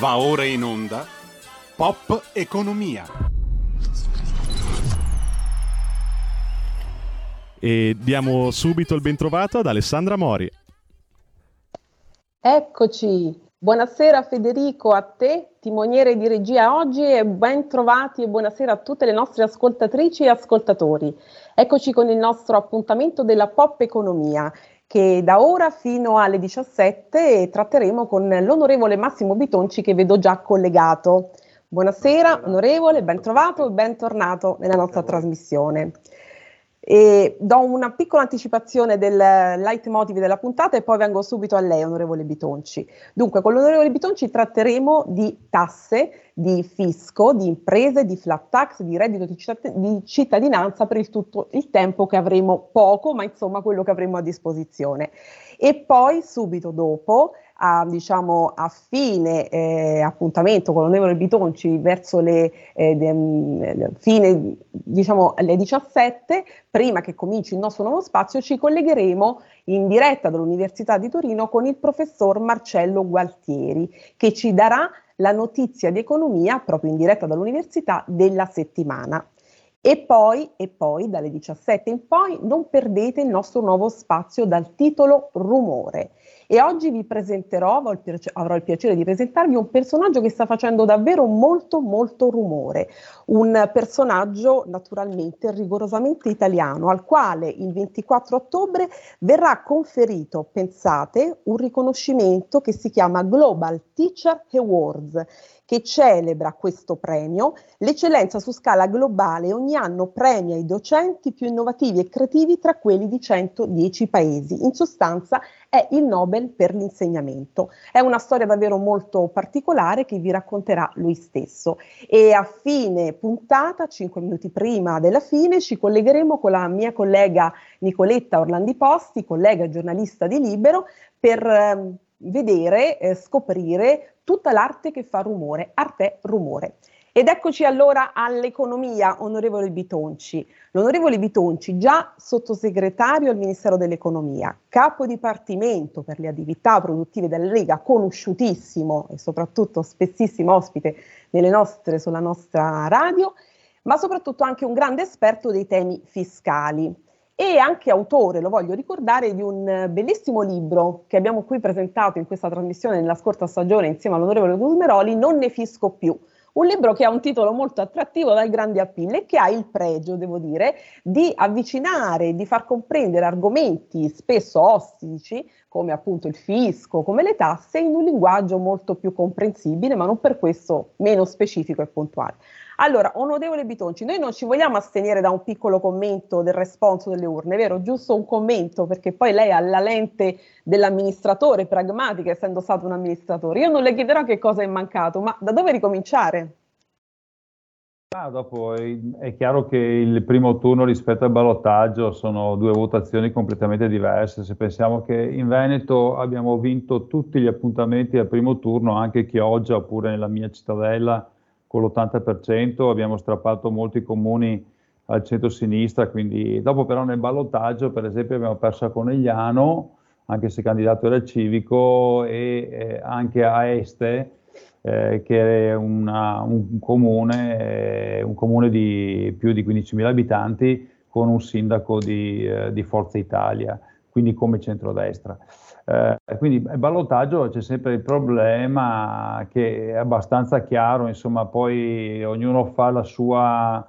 Va ora in onda Pop Economia. E diamo subito il bentrovato ad Alessandra Mori. Eccoci, buonasera Federico, a te, timoniere di regia oggi e ben trovati e buonasera a tutte le nostre ascoltatrici e ascoltatori. Eccoci con il nostro appuntamento della Pop Economia che da ora fino alle 17 tratteremo con l'onorevole Massimo Bitonci che vedo già collegato. Buonasera onorevole, ben trovato e bentornato nella nostra trasmissione. E do una piccola anticipazione del leitmotiv della puntata e poi vengo subito a lei, onorevole Bitonci. Dunque, con l'onorevole Bitonci tratteremo di tasse, di fisco, di imprese, di flat tax, di reddito di, citt- di cittadinanza per il tutto il tempo che avremo poco, ma insomma quello che avremo a disposizione. E poi subito dopo a, diciamo, a fine eh, appuntamento con l'onorevole Bitonci verso le eh, de, mm, fine, diciamo, alle 17, prima che cominci il nostro nuovo spazio, ci collegheremo in diretta dall'Università di Torino con il professor Marcello Gualtieri, che ci darà la notizia di economia proprio in diretta dall'Università della settimana. E poi, e poi, dalle 17 in poi, non perdete il nostro nuovo spazio dal titolo Rumore e oggi vi presenterò, avrò il, piacere di presentarvi un personaggio che sta facendo davvero molto molto rumore, un personaggio naturalmente rigorosamente italiano al quale il 24 ottobre verrà conferito, pensate, un riconoscimento che si chiama Global Teacher Awards che celebra questo premio. L'eccellenza su scala globale ogni anno premia i docenti più innovativi e creativi tra quelli di 110 paesi. In sostanza è il Nobel per l'insegnamento. È una storia davvero molto particolare che vi racconterà lui stesso. E a fine puntata, 5 minuti prima della fine, ci collegheremo con la mia collega Nicoletta Orlandi Posti, collega giornalista di Libero, per eh, vedere, eh, scoprire tutta l'arte che fa rumore, arte rumore. Ed eccoci allora all'economia, onorevole Bitonci. L'onorevole Bitonci, già sottosegretario al Ministero dell'Economia, capo dipartimento per le attività produttive della Lega, conosciutissimo e soprattutto spessissimo ospite nostre, sulla nostra radio, ma soprattutto anche un grande esperto dei temi fiscali e anche autore, lo voglio ricordare, di un bellissimo libro che abbiamo qui presentato in questa trasmissione nella scorsa stagione insieme all'onorevole Gusmeroli, Non ne fisco più. Un libro che ha un titolo molto attrattivo dal grande appeal e che ha il pregio, devo dire, di avvicinare, di far comprendere argomenti spesso ostici, come appunto il fisco, come le tasse, in un linguaggio molto più comprensibile, ma non per questo meno specifico e puntuale. Allora, onorevole Bitonci, noi non ci vogliamo astenere da un piccolo commento del responso delle urne, vero? Giusto un commento, perché poi lei ha la lente dell'amministratore pragmatica, essendo stato un amministratore. Io non le chiederò che cosa è mancato, ma da dove ricominciare? Ah, dopo è, chiaro che il primo turno rispetto al ballottaggio sono due votazioni completamente diverse. Se pensiamo che in Veneto abbiamo vinto tutti gli appuntamenti al primo turno, anche Chioggia oppure nella mia cittadella con l'80%, abbiamo strappato molti comuni al centro-sinistra, quindi dopo però nel ballottaggio per esempio abbiamo perso a Conegliano, anche se candidato era civico, e eh, anche a Este, eh, che è una, un, comune, eh, un, comune, di più di 15.000 abitanti con un sindaco di, eh, di Forza Italia, quindi come centrodestra. Eh, quindi il ballottaggio c'è sempre il problema che è abbastanza chiaro, insomma, poi ognuno fa la sua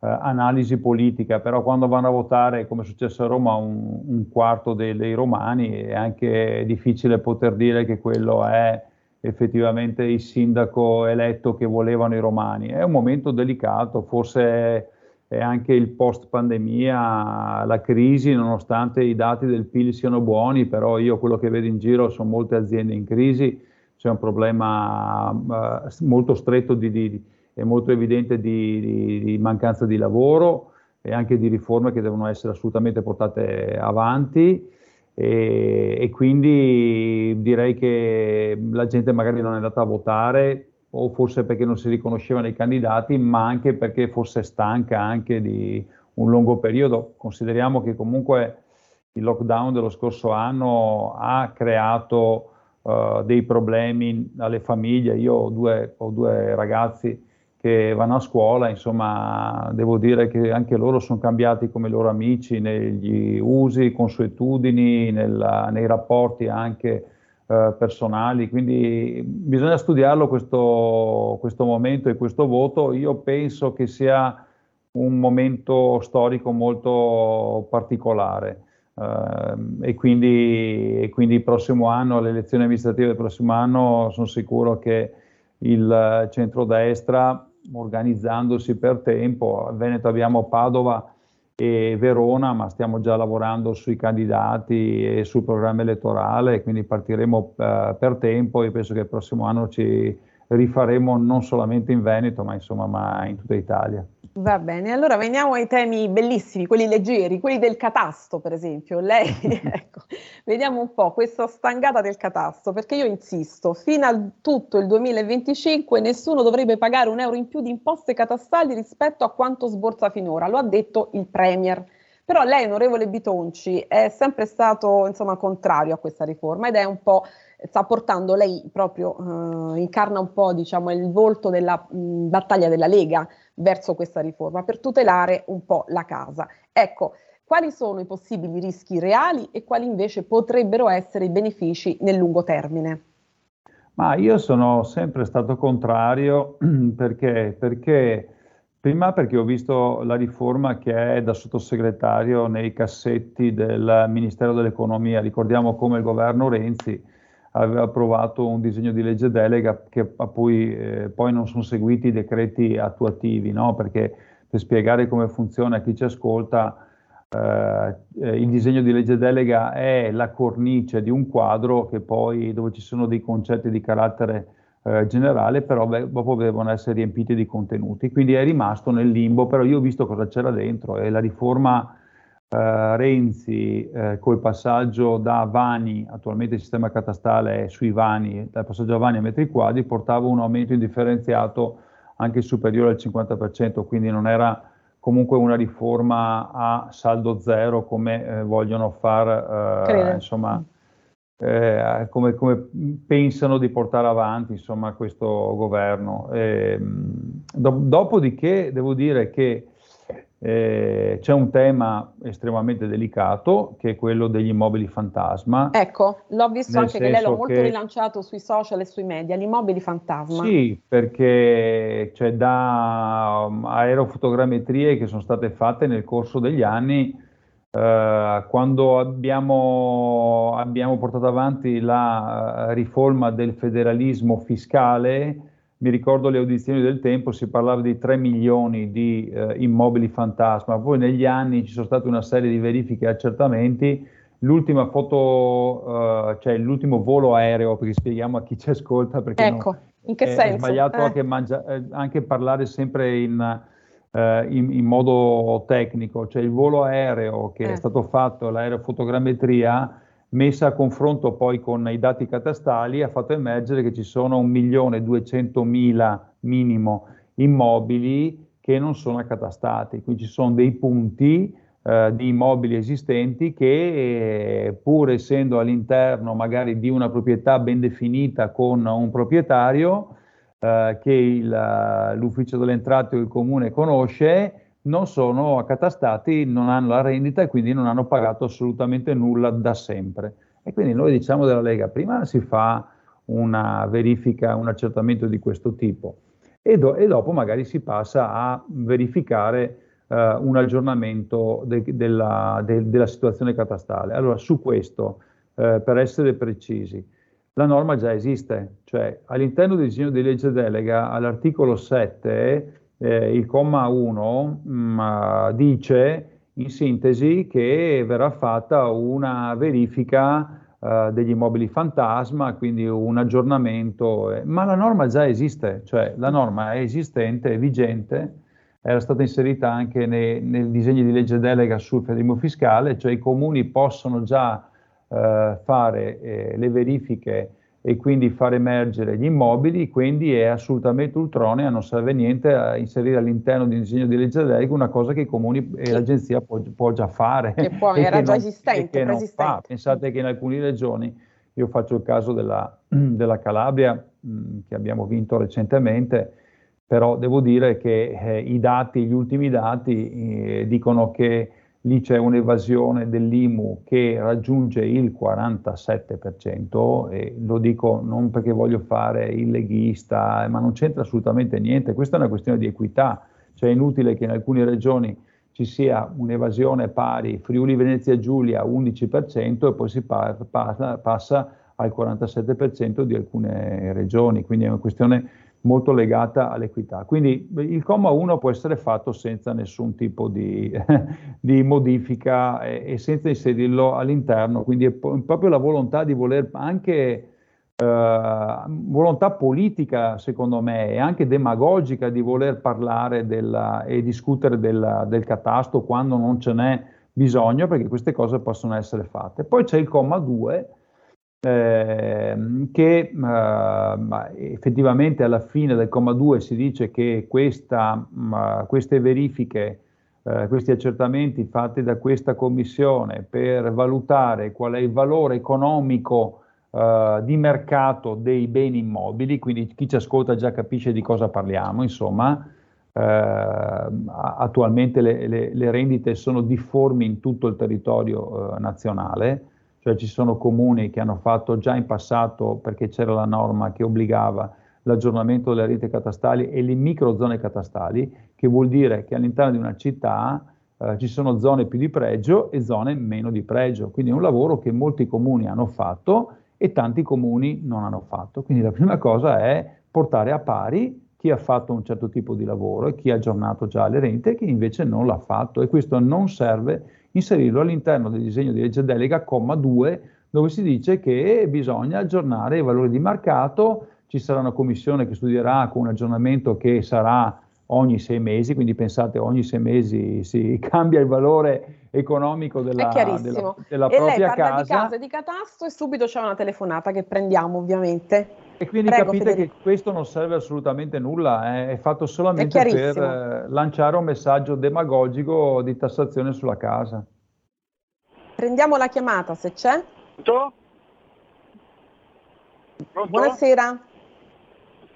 eh, analisi politica, però quando vanno a votare, come è successo a Roma, un, un quarto dei, dei, romani, è anche difficile poter dire che quello è effettivamente il sindaco eletto che volevano i romani. È un momento delicato, forse e anche il post pandemia, la crisi, nonostante i dati del PIL siano buoni, però io quello che vedo in giro sono molte aziende in crisi, c'è un problema uh, molto stretto di, di, e molto evidente di, di, mancanza di lavoro e anche di riforme che devono essere assolutamente portate avanti. E, e quindi direi che la gente magari non è andata a votare o forse perché non si riconoscevano i candidati, ma anche perché forse stanca anche di un lungo periodo. Consideriamo che comunque il lockdown dello scorso anno ha creato uh, dei problemi alle famiglie. Io ho due, ho due ragazzi che vanno a scuola, insomma, devo dire che anche loro sono cambiati come loro amici negli usi, consuetudini, nella, nei rapporti anche eh, personali, quindi bisogna studiarlo questo, questo momento e questo voto. Io penso che sia un momento storico molto particolare. Uh, e, quindi, e, quindi, il prossimo anno, le elezioni amministrative del prossimo anno, sono sicuro che il centrodestra organizzandosi per tempo. A Veneto abbiamo Padova e Verona, ma stiamo già lavorando sui candidati e sul programma elettorale, quindi partiremo uh, per tempo e penso che il prossimo anno ci rifaremo non solamente in Veneto, ma insomma ma in tutta Italia. Va bene, allora veniamo ai temi bellissimi, quelli leggeri, quelli del catasto per esempio. Lei, ecco, vediamo un po' questa stangata del catasto, perché io insisto, fino a tutto il 2025 nessuno dovrebbe pagare un euro in più di imposte catastali rispetto a quanto sborsa finora, lo ha detto il Premier. Però lei, onorevole Bitonci, è sempre stato insomma contrario a questa riforma ed è un po' sta portando lei proprio, eh, incarna un po' diciamo, il volto della mh, battaglia della Lega verso questa riforma per tutelare un po' la casa. Ecco, quali sono i possibili rischi reali e quali invece potrebbero essere i benefici nel lungo termine? Ma io sono sempre stato contrario perché, perché prima perché ho visto la riforma che è da sottosegretario nei cassetti del Ministero dell'Economia. Ricordiamo come il governo Renzi aveva approvato un disegno di legge delega che poi, eh, poi non sono seguiti i decreti attuativi, no? perché per spiegare come funziona a chi ci ascolta, eh, eh, il disegno di legge delega è la cornice di un quadro poi, dove ci sono dei concetti di carattere eh, generale, però beh, dopo devono essere riempiti di contenuti. Quindi è rimasto nel limbo, però io ho visto cosa c'era dentro e la riforma eh, Renzi eh, col passaggio da Vani, attualmente il sistema catastale è sui Vani, dal passaggio a Vani a metri quadri, portava un aumento indifferenziato anche superiore al 50%, quindi non era comunque una riforma a saldo zero come eh, vogliono far, eh, insomma, eh, come, come, pensano di portare avanti insomma, questo governo. E, ehm, do, dopodiché devo dire che eh, c'è un tema estremamente delicato che è quello degli immobili fantasma. Ecco, l'ho visto anche che lei l'ha molto che... rilanciato sui social e sui media, gli immobili fantasma. Sì, perché c'è da um, aerofotogrammetrie che sono state fatte nel corso degli anni Uh, quando abbiamo, abbiamo, portato avanti la uh, riforma del federalismo fiscale, mi ricordo le audizioni del tempo, si parlava di 3 milioni di eh, immobili fantasma, poi negli anni ci sono state una serie di verifiche e accertamenti, l'ultima foto, eh, cioè l'ultimo volo aereo, perché spieghiamo a chi ci ascolta, perché ecco, in che è, senso? è sbagliato eh. anche, mangia, eh, anche, parlare sempre in, eh, in, in, modo tecnico, cioè il volo aereo che è eh. stato fatto, l'aerofotogrammetria, messa a confronto poi con i dati catastali ha fatto emergere che ci sono 1.200.000 minimo immobili che non sono accatastati, quindi ci sono dei punti eh, di immobili esistenti che eh, pur essendo all'interno magari di una proprietà ben definita con un proprietario eh, che il, l'ufficio delle entrate o il comune conosce, non sono accatastati, non hanno la rendita e quindi non hanno pagato assolutamente nulla da sempre. E quindi noi diciamo della Lega, prima si fa una verifica, un accertamento di questo tipo e, do, e dopo magari si passa a verificare uh, un aggiornamento de, della, de, della, situazione catastale. Allora, su questo, uh, per essere precisi, la norma già esiste, cioè all'interno del disegno di legge delega, all'articolo 7, eh, il comma 1 mh, mm, dice in sintesi che verrà fatta una verifica uh, degli immobili fantasma, quindi un aggiornamento, eh, ma la norma già esiste, cioè la norma è esistente, è vigente, era stata inserita anche nei, nel disegno di legge delega sul federalismo fiscale, cioè i comuni possono già uh, fare eh, le verifiche e quindi far emergere gli immobili, quindi è assolutamente ultronea, non serve niente a inserire all'interno di un disegno di legge delega una cosa che i comuni e l'agenzia può, può già fare. Che poi era che già non, esistente, fa. Pensate che in alcune regioni Io faccio il caso della, della Calabria, mh, che abbiamo vinto recentemente, però devo dire che eh, i dati, gli ultimi dati eh, dicono che lì c'è un'evasione dell'IMU che raggiunge il 47% e lo dico non perché voglio fare il leghista, ma non c'entra assolutamente niente, questa è una questione di equità, cioè è inutile che in alcune regioni ci sia un'evasione pari Friuli Venezia Giulia 11% e poi si pa- passa, passa al 47% di alcune regioni, quindi è una questione molto legata all'equità. Quindi il comma 1 può essere fatto senza nessun tipo di, di modifica e, e, senza inserirlo all'interno, quindi è proprio la volontà di voler anche eh, volontà politica, secondo me, e anche demagogica di voler parlare della, e discutere della, del catasto quando non ce n'è bisogno, perché queste cose possono essere fatte. Poi c'è il comma 2 eh, che eh, effettivamente alla fine del comma 2 si dice che questa, mh, queste verifiche, eh, questi accertamenti fatti da questa commissione per valutare qual è il valore economico eh, di mercato dei beni immobili, quindi chi ci ascolta già capisce di cosa parliamo, insomma, eh, attualmente le, le, le, rendite sono difformi in tutto il territorio eh, nazionale, cioè ci sono comuni che hanno fatto già in passato, perché c'era la norma che obbligava l'aggiornamento delle rete catastali e le microzone catastali, che vuol dire che all'interno di una città eh, ci sono zone più di pregio e zone meno di pregio. Quindi è un lavoro che molti comuni hanno fatto e tanti comuni non hanno fatto. Quindi la prima cosa è portare a pari chi ha fatto un certo tipo di lavoro e chi ha aggiornato già le rente e chi invece non l'ha fatto e questo non serve inserirlo all'interno del disegno di legge delega, comma 2, dove si dice che bisogna aggiornare i valori di mercato, ci sarà una commissione che studierà con un aggiornamento che sarà ogni sei mesi, quindi pensate ogni sei mesi si cambia il valore economico della, della, della e propria lei casa. di casa e di catasto e subito c'è una telefonata che prendiamo ovviamente. E quindi Prego, capite Federico. che questo non serve assolutamente nulla, eh, è fatto solamente è per eh, lanciare un messaggio demagogico di tassazione sulla casa. Prendiamo la chiamata se c'è. Pronto? Pronto? Buonasera.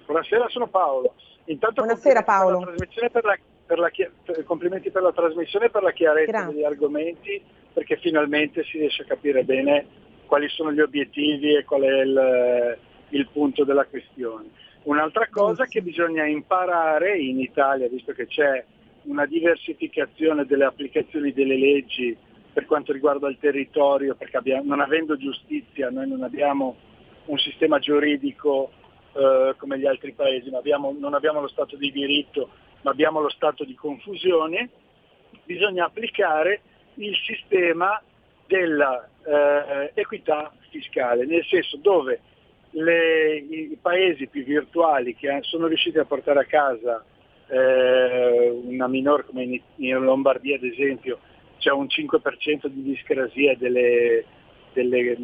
Buonasera, sono Paolo. Intanto Buonasera Paolo. Per per la, per la, per, complimenti per la trasmissione e per la chiarezza Grazie. degli argomenti, perché finalmente si riesce a capire bene quali sono gli obiettivi e qual è il, il punto della questione. Un'altra cosa che bisogna imparare in Italia, visto che c'è una diversificazione delle applicazioni delle leggi per quanto riguarda il territorio, perché abbiamo, non avendo giustizia noi non abbiamo un sistema giuridico eh, come gli altri paesi, abbiamo, non abbiamo lo Stato di diritto, ma abbiamo lo Stato di confusione, bisogna applicare il sistema dell'equità eh, fiscale, nel senso dove le, i paesi più virtuali che sono riusciti a portare a casa eh, una minore, come in, in, Lombardia ad esempio, c'è un 5% di discrasia delle, delle,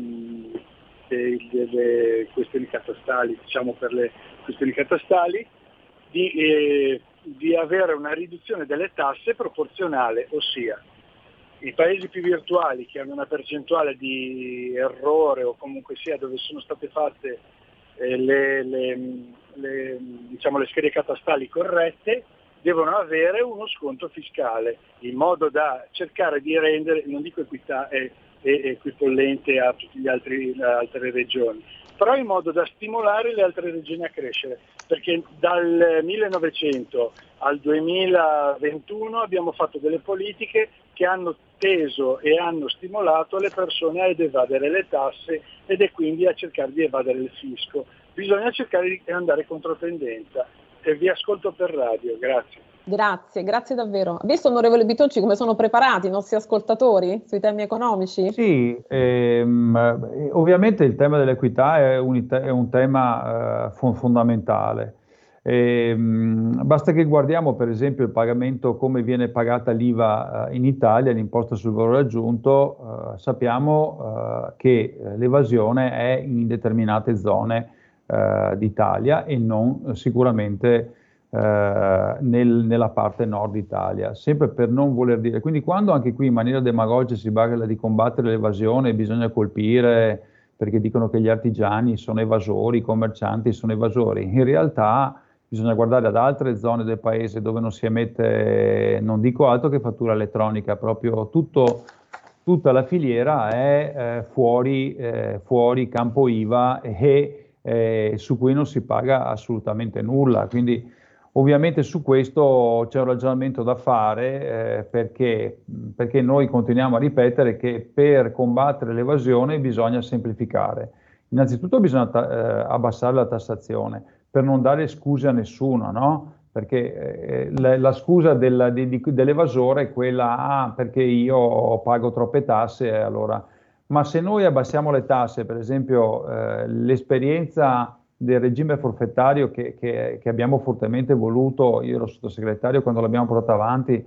delle, delle questioni catastali, diciamo per le questioni catastali, di, eh, di avere una riduzione delle tasse proporzionale, ossia i paesi più virtuali che hanno una percentuale di errore o comunque sia dove sono state fatte eh, le, le, le, diciamo, le schede catastali corrette devono avere uno sconto fiscale in modo da cercare di rendere, non dico equità, è, è equipollente a tutte le altre regioni, però in modo da stimolare le altre regioni a crescere, perché dal 1900 al 2021 abbiamo fatto delle politiche che hanno teso e hanno stimolato le persone ad evadere le tasse ed è quindi a cercare di evadere il fisco. Bisogna cercare di andare contro tendenza. E vi ascolto per radio, grazie. Grazie, grazie davvero. Ha visto, onorevole Bitocci, come sono preparati i nostri ascoltatori sui temi economici? Sì, ehm, ovviamente il tema dell'equità è un, è un tema eh, fondamentale. Ehm, basta che guardiamo per esempio il pagamento, come viene pagata l'IVA eh, in Italia, l'imposta sul valore aggiunto, eh, sappiamo eh, che eh, l'evasione è in determinate zone eh, d'Italia e non sicuramente eh, nel, nella parte nord Italia, sempre per non voler dire. Quindi quando anche qui in maniera demagogica si parla di combattere l'evasione, bisogna colpire perché dicono che gli artigiani sono evasori, i commercianti sono evasori. In realtà bisogna guardare ad altre zone del paese dove non si emette, non dico altro che fattura elettronica, proprio tutto, tutta la filiera è eh, fuori, eh, fuori, campo IVA e eh, su cui non si paga assolutamente nulla. Quindi ovviamente su questo c'è un ragionamento da fare eh, perché, perché noi continuiamo a ripetere che per combattere l'evasione bisogna semplificare. Innanzitutto bisogna ta- eh, abbassare la tassazione per non dare scuse a nessuno, no? Perché eh, la, la, scusa del, di, di, dell'evasore è quella, ah, perché io pago troppe tasse, allora... Ma se noi abbassiamo le tasse, per esempio eh, l'esperienza del regime forfettario che, che, che, abbiamo fortemente voluto, io ero sottosegretario quando l'abbiamo portata avanti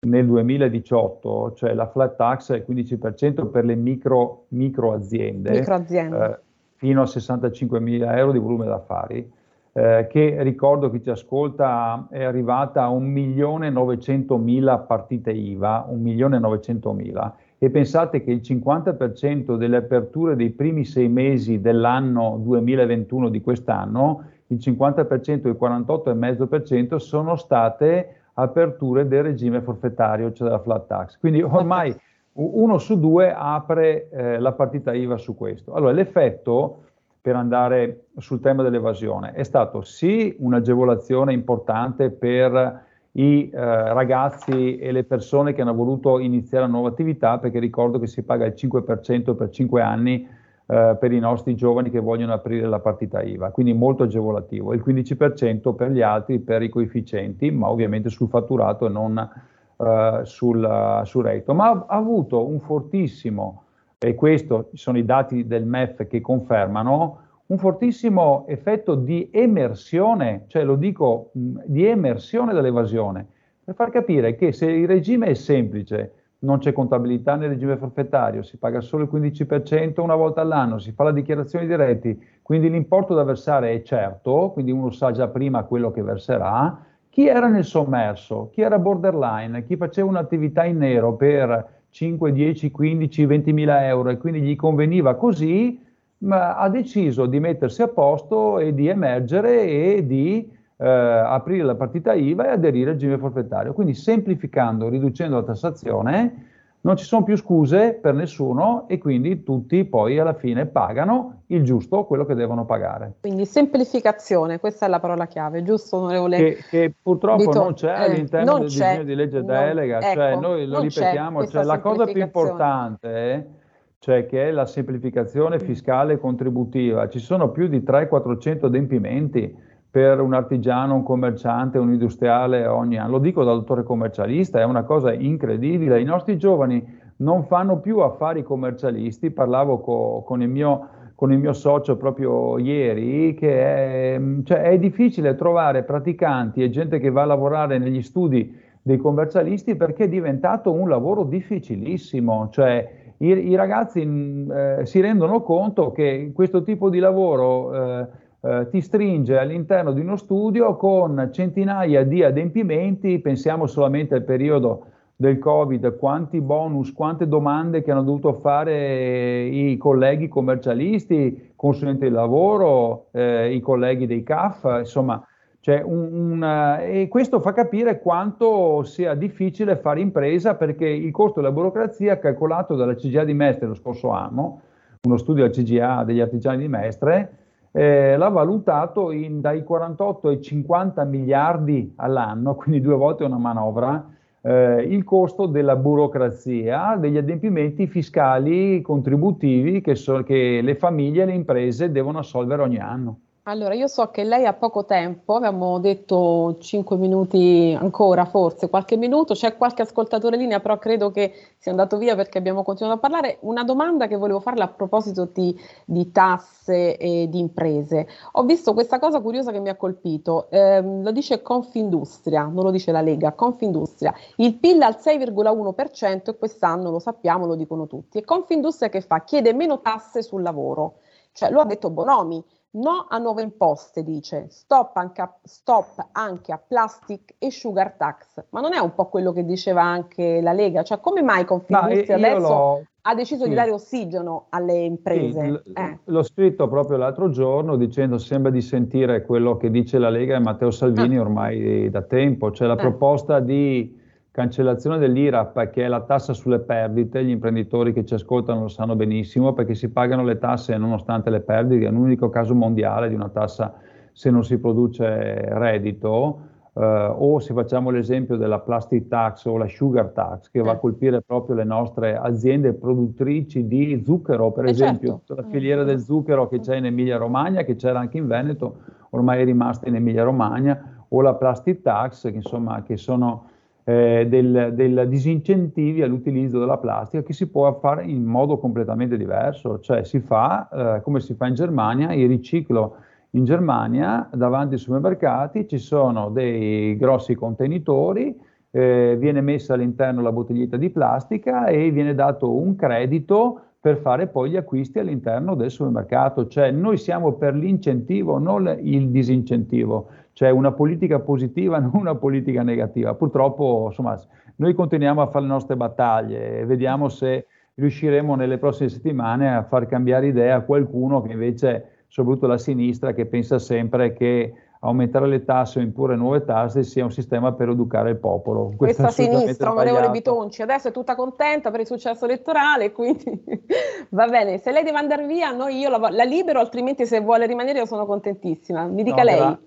nel 2018, cioè la flat tax è il 15% per le micro, micro aziende, micro aziende. Eh, fino a 65 mila euro di volume d'affari eh, che ricordo chi ci ascolta è arrivata a 1.900.000 partite IVA, 1.900.000 e pensate che il 50% delle aperture dei primi sei mesi dell'anno 2021 di quest'anno, il 50% e il 48,5% sono state aperture del regime forfettario, cioè della flat tax. Quindi ormai uno su due apre eh, la partita IVA su questo. Allora l'effetto per andare sul tema dell'evasione. È stato sì un'agevolazione importante per i eh, ragazzi e le persone che hanno voluto iniziare una nuova attività, perché ricordo che si paga il 5% per 5 anni eh, per i nostri giovani che vogliono aprire la partita IVA, quindi molto agevolativo, il 15% per gli altri per i coefficienti, ma ovviamente sul fatturato e non eh, sul, sul reddito. Ma ha avuto un fortissimo e questi sono i dati del MEF che confermano, un fortissimo effetto di emersione, cioè lo dico, di emersione dell'evasione, per far capire che se il regime è semplice, non c'è contabilità nel regime forfettario, si paga solo il 15% una volta all'anno, si fa la dichiarazione di redditi, quindi l'importo da versare è certo, quindi uno sa già prima quello che verserà. Chi era nel sommerso, chi era borderline, chi faceva un'attività in nero per 5, 10, 15, 20 mila euro e quindi gli conveniva così, ma ha deciso di mettersi a posto e di emergere e di eh, aprire la partita IVA e aderire al regime forfettario. Quindi semplificando, riducendo la tassazione, non ci sono più scuse per nessuno e quindi tutti poi alla fine pagano il giusto, quello che devono pagare. Quindi semplificazione, questa è la parola chiave, giusto onorevole? Che, che purtroppo Vito, non c'è eh, all'interno del c'è, disegno di legge non, delega, cioè ecco, noi lo ripetiamo, cioè la cosa più importante cioè che è la semplificazione fiscale contributiva. Ci sono più di 300-400 adempimenti per un artigiano, un commerciante, un industriale ogni anno. Lo dico da dottore commercialista, è una cosa incredibile. I nostri giovani non fanno più affari commercialisti, parlavo co- con, il mio, con, il mio, socio proprio ieri, che è, cioè è difficile trovare praticanti e gente che va a lavorare negli studi dei commercialisti perché è diventato un lavoro difficilissimo, cioè i, i ragazzi eh, si rendono conto che questo tipo di lavoro eh, eh, ti stringe all'interno di uno studio con centinaia di adempimenti, pensiamo solamente al periodo del Covid, quanti bonus, quante domande che hanno dovuto fare i colleghi commercialisti, consulenti del lavoro, eh, i colleghi dei CAF, insomma, cioè un, un, e questo fa capire quanto sia difficile fare impresa perché il costo della burocrazia calcolato dalla CGA di Mestre lo scorso anno, uno studio del CGA degli artigiani di Mestre, eh, l'ha valutato in, dai 48 ai 50 miliardi all'anno, quindi due volte una manovra, eh, il costo della burocrazia, degli adempimenti fiscali contributivi che, so, che le famiglie e le imprese devono assolvere ogni anno. Allora, io so che lei ha poco tempo, abbiamo detto 5 minuti ancora, forse qualche minuto, c'è qualche ascoltatore in linea, però credo che sia andato via perché abbiamo continuato a parlare. Una domanda che volevo farle a proposito di, di tasse e di imprese. Ho visto questa cosa curiosa che mi ha colpito, eh, lo dice Confindustria, non lo dice la Lega, Confindustria. Il PIL al 6,1% e quest'anno lo sappiamo, lo dicono tutti. E Confindustria che fa? Chiede meno tasse sul lavoro, cioè lo ha detto Bonomi No a nuove imposte, dice. Stop anche, a, stop anche a plastic e sugar tax. Ma non è un po' quello che diceva anche la Lega? Cioè, come mai Confindustria adesso ha deciso sì. di dare ossigeno alle imprese? Sì, eh. L'ho scritto proprio l'altro giorno dicendo sembra di sentire quello che dice la Lega e Matteo Salvini ah. ormai da tempo, cioè la eh. proposta di cancellazione dell'IRAP, che è la tassa sulle perdite, gli imprenditori che ci ascoltano lo sanno benissimo, perché si pagano le tasse nonostante le perdite, è l'unico caso mondiale di una tassa se non si produce reddito, eh, o se facciamo l'esempio della plastic tax o la sugar tax, che va a eh. colpire proprio le nostre aziende produttrici di zucchero, per eh esempio, certo. la filiera del zucchero che c'è in Emilia Romagna, che c'era anche in Veneto, ormai è rimasta in Emilia Romagna, o la plastic tax, che insomma che sono eh, del, del, disincentivi all'utilizzo della plastica che si può fare in modo completamente diverso, cioè si fa eh, come si fa in Germania, il riciclo in Germania davanti ai supermercati ci sono dei grossi contenitori, eh, viene messa all'interno la bottiglietta di plastica e viene dato un credito per fare poi gli acquisti all'interno del supermercato, cioè noi siamo per l'incentivo, non il disincentivo cioè una politica positiva, non una politica negativa. Purtroppo, insomma, noi continuiamo a fare le nostre battaglie e vediamo se riusciremo nelle prossime settimane a far cambiare idea a qualcuno che invece, soprattutto la sinistra, che pensa sempre che aumentare le tasse o imporre nuove tasse sia un sistema per educare il popolo. Questo Questa sinistra, onorevole Bitonci, adesso è tutta contenta per il successo elettorale, quindi va bene. Se lei deve andare via, noi io la, la libero, altrimenti se vuole rimanere io sono contentissima. Mi dica no, lei. Gra-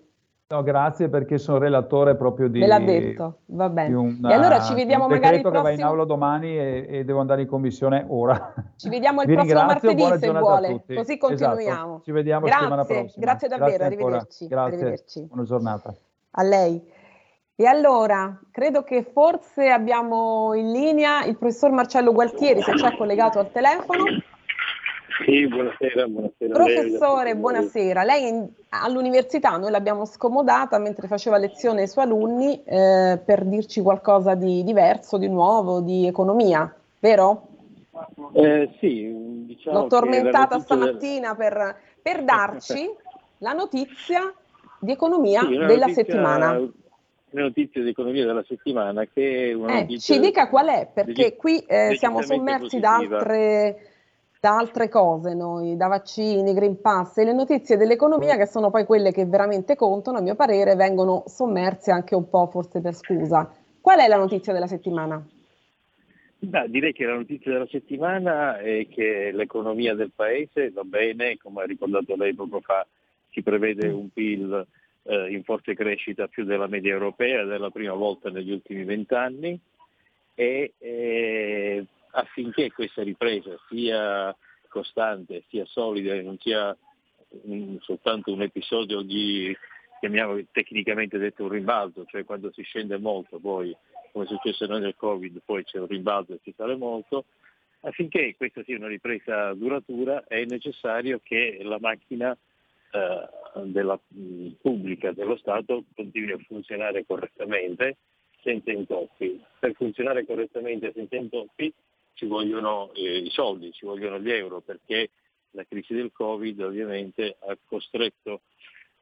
No, grazie perché sono relatore proprio di. Me l'ha detto, va bene. Una, e allora ci vediamo magari il prossimo. che va in aula domani e, e, devo andare in commissione ora. Ci vediamo il Vi prossimo martedì se vuole, così continuiamo. Esatto. Ci vediamo grazie, settimana prossima. Grazie davvero, grazie arrivederci. Grazie. arrivederci. Buona giornata. A lei. E allora, credo che forse abbiamo in linea il professor Marcello Gualtieri, se c'è collegato al telefono. Sì, buonasera, buonasera. Professore, lei, buonasera. Lei in, all'università noi l'abbiamo scomodata mentre faceva lezione ai suoi alunni eh, per dirci qualcosa di diverso, di nuovo, di economia, vero? Eh, sì, diciamo L'ho tormentata stamattina del... per, per, darci la notizia di economia sì, della notizia, settimana. Una notizia di economia della settimana che è una eh, Ci dica qual è, perché qui eh, siamo sommersi positiva. da altre da altre cose noi, da vaccini, Green Pass e le notizie dell'economia che sono poi quelle che veramente contano, a mio parere, vengono sommerse anche un po' forse per scusa. Qual è la notizia della settimana? Beh, direi che la notizia della settimana è che l'economia del paese va bene, come ha ricordato lei poco fa, si prevede un PIL eh, in forte crescita più della media europea ed è la prima volta negli ultimi vent'anni e eh, affinché questa ripresa sia costante, sia solida e non sia soltanto un episodio di, chiamiamo tecnicamente detto un rimbalzo, cioè quando si scende molto poi, come è successo noi nel Covid, poi c'è un rimbalzo e si sale molto, affinché questa sia una ripresa duratura è necessario che la macchina eh, della, pubblica dello Stato continui a funzionare correttamente senza intoppi. Per funzionare correttamente senza intoppi ci vogliono eh, i soldi, ci vogliono gli euro, perché la crisi del Covid ovviamente ha costretto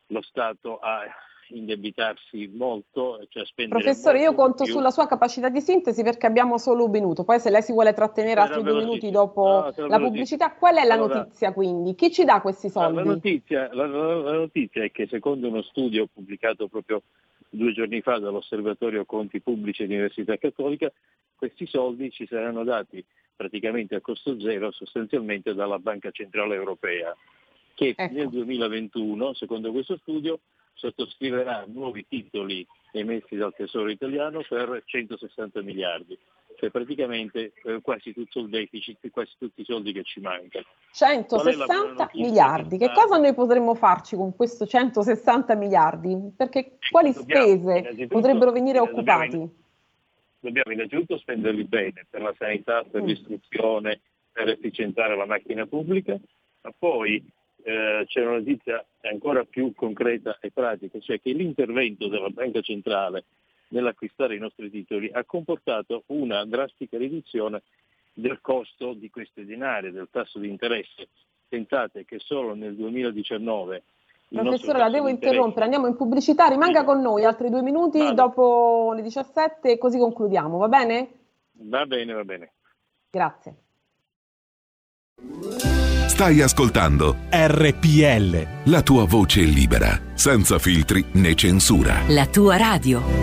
lo Stato a indebitarsi molto, cioè spendere Professore, io conto più. sulla sua capacità di sintesi perché abbiamo solo un minuto, poi se lei si vuole trattenere altri due minuti dopo no, la pubblicità, qual è la allora, notizia quindi? Chi ci dà questi soldi? La notizia, la, la, la notizia è che secondo uno studio pubblicato proprio due giorni fa dall'Osservatorio Conti Pubblici dell'Università Cattolica, questi soldi ci saranno dati praticamente a costo zero sostanzialmente dalla Banca Centrale Europea, che ecco. nel 2021, secondo questo studio, sottoscriverà nuovi titoli emessi dal Tesoro italiano per 160 miliardi cioè praticamente eh, quasi tutto il deficit, quasi tutti i soldi che ci mancano. 160 miliardi, che cosa noi potremmo farci con questo 160 miliardi? Perché quali spese potrebbero venire occupati? Dobbiamo, dobbiamo innanzitutto spenderli bene per la sanità, per mm. l'istruzione, per efficientare la macchina pubblica, ma poi eh, c'è una notizia ancora più concreta e pratica, cioè che l'intervento della Banca Centrale nell'acquistare i nostri titoli ha comportato una drastica riduzione del costo di questi denari, del tasso di interesse pensate che solo nel 2019 Professore, la devo interrompere, andiamo in pubblicità, rimanga con noi altri due minuti vale. dopo le 17 così concludiamo, va bene? Va bene, va bene. Grazie. Stai ascoltando RPL. La tua voce libera, senza filtri né censura. La tua radio.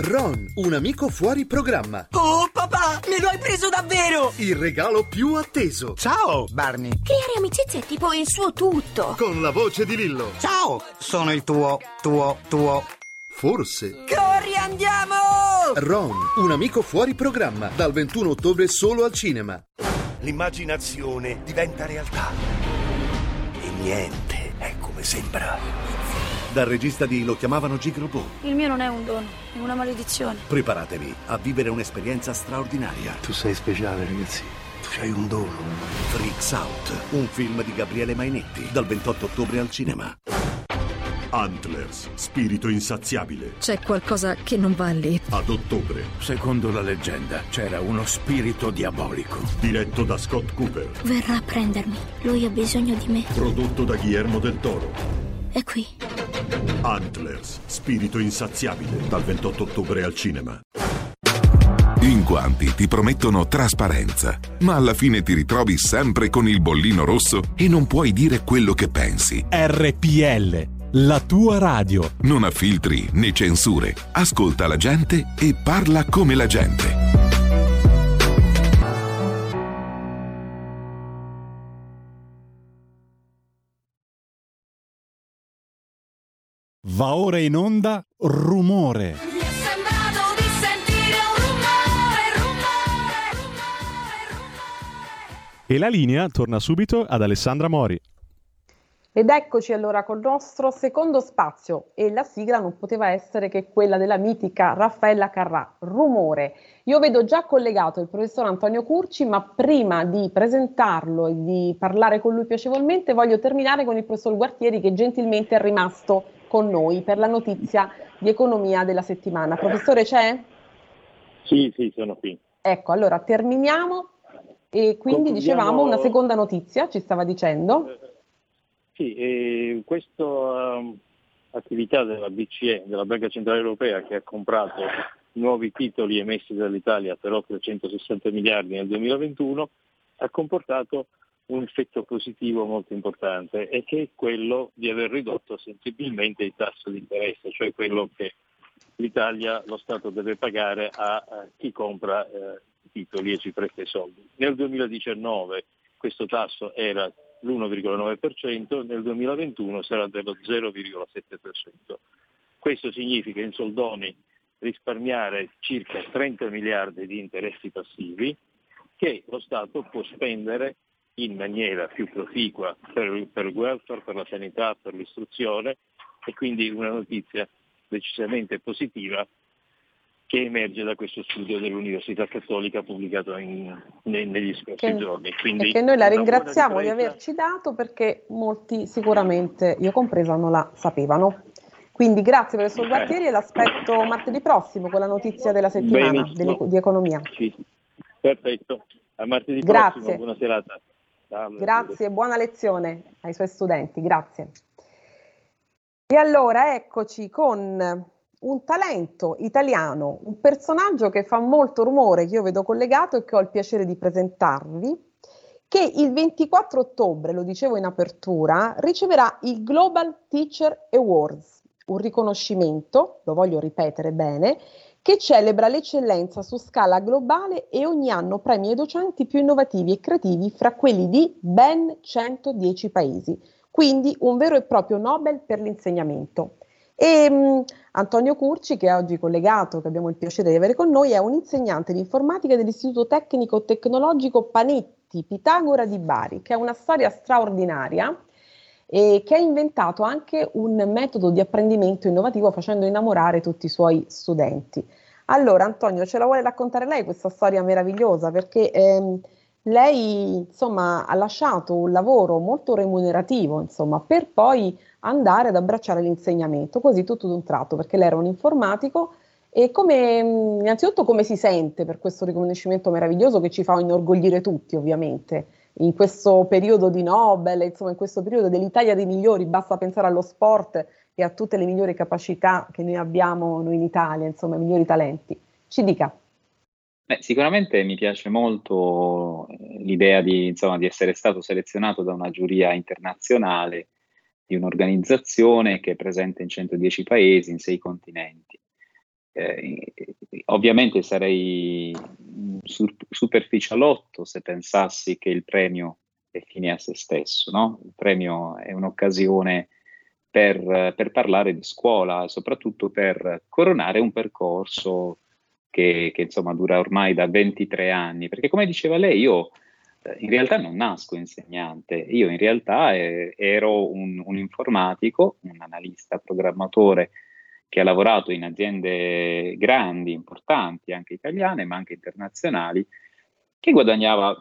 Ron, un amico fuori programma. Oh papà, me lo hai preso davvero! Il regalo più atteso. Ciao, Barney. Creare amicizia è tipo il suo tutto. Con la voce di Lillo. Ciao, sono il tuo, tuo, tuo. Forse. Corri, andiamo! Ron, un amico fuori programma. Dal 21 ottobre solo al cinema. L'immaginazione diventa realtà. E niente è come sembra. Dal regista di Lo chiamavano Gigrobo. Il mio non è un dono, è una maledizione. Preparatevi a vivere un'esperienza straordinaria. Tu sei speciale, ragazzi. Tu hai un dono. Freaks Out, un film di Gabriele Mainetti, dal 28 ottobre al cinema. Antlers, spirito insaziabile. C'è qualcosa che non va lì. Ad ottobre. Secondo la leggenda c'era uno spirito diabolico. Diretto da Scott Cooper. Verrà a prendermi. Lui ha bisogno di me. Prodotto da Guillermo del Toro. È qui. Antlers, spirito insaziabile, dal 28 ottobre al cinema. In quanti ti promettono trasparenza, ma alla fine ti ritrovi sempre con il bollino rosso e non puoi dire quello che pensi. RPL, la tua radio. Non ha filtri né censure. Ascolta la gente e parla come la gente. Va ora in onda Rumore. E la linea torna subito ad Alessandra Mori. Ed eccoci allora col nostro secondo spazio e la sigla non poteva essere che quella della mitica Raffaella Carrà, Rumore. Io vedo già collegato il professor Antonio Curci, ma prima di presentarlo e di parlare con lui piacevolmente voglio terminare con il professor Guartieri che gentilmente è rimasto con noi per la notizia di economia della settimana. Professore c'è? Sì, sì, sono qui. Ecco, allora terminiamo e quindi dicevamo una seconda notizia, ci stava dicendo. Sì, eh, questa um, attività della BCE, della Banca Centrale Europea, che ha comprato nuovi titoli emessi dall'Italia per oltre 160 miliardi nel 2021, ha comportato un effetto positivo molto importante e che è quello di aver ridotto sensibilmente il tasso di interesse, cioè quello che l'Italia, lo Stato deve pagare a, chi compra eh, titoli e ci presta i soldi. Nel 2019 questo tasso era l'1,9%, nel 2021 sarà dello 0,7%. Questo significa in soldoni risparmiare circa 30 miliardi di interessi passivi che lo Stato può spendere in maniera più proficua per, per il welfare, per la sanità, per l'istruzione e quindi una notizia decisamente positiva che emerge da questo studio dell'Università Cattolica pubblicato in, ne, negli scorsi che, giorni. Quindi, e che noi la ringraziamo di averci dato perché molti sicuramente, io compresa, non la sapevano. Quindi grazie professor. Guartieri e l'aspetto martedì prossimo con la notizia della settimana di economia. Sì, perfetto. A martedì grazie. prossimo, buona serata. Grazie, buona lezione ai suoi studenti, grazie. E allora eccoci con un talento italiano, un personaggio che fa molto rumore, che io vedo collegato e che ho il piacere di presentarvi, che il 24 ottobre, lo dicevo in apertura, riceverà il Global Teacher Awards, un riconoscimento, lo voglio ripetere bene, che celebra l'eccellenza su scala globale e ogni anno premia i docenti più innovativi e creativi fra quelli di ben 110 paesi, quindi un vero e proprio Nobel per l'insegnamento. E um, Antonio Curci, che è oggi collegato, che abbiamo il piacere di avere con noi, è un insegnante di informatica dell'Istituto Tecnico Tecnologico Panetti Pitagora di Bari, che ha una storia straordinaria e che ha inventato anche un metodo di apprendimento innovativo facendo innamorare tutti i suoi studenti. Allora, Antonio, ce la vuole raccontare lei questa storia meravigliosa? Perché ehm, lei, insomma, ha lasciato un lavoro molto remunerativo, insomma, per poi andare ad abbracciare l'insegnamento, così tutto d'un tratto, perché lei era un informatico e come, innanzitutto come si sente per questo riconoscimento meraviglioso che ci fa inorgoglire tutti, ovviamente, in questo periodo di Nobel, insomma, in questo periodo dell'Italia dei migliori, basta pensare allo sport e a tutte le migliori capacità che noi abbiamo noi in Italia, insomma, i migliori talenti. Ci dica. Beh, sicuramente mi piace molto eh, l'idea di, insomma, di essere stato selezionato da una giuria internazionale di un'organizzazione che è presente in 110 paesi, in sei continenti. Eh, ovviamente sarei sur- superficialotto se pensassi che il premio è fine a se stesso, no? Il premio è un'occasione per, per parlare di scuola soprattutto per coronare un percorso che, che, insomma dura ormai da 23 anni, perché come diceva lei io eh, in realtà non nasco insegnante, io in realtà eh, ero un, un, informatico, un analista programmatore che ha lavorato in aziende grandi, importanti, anche italiane, ma anche internazionali, che guadagnava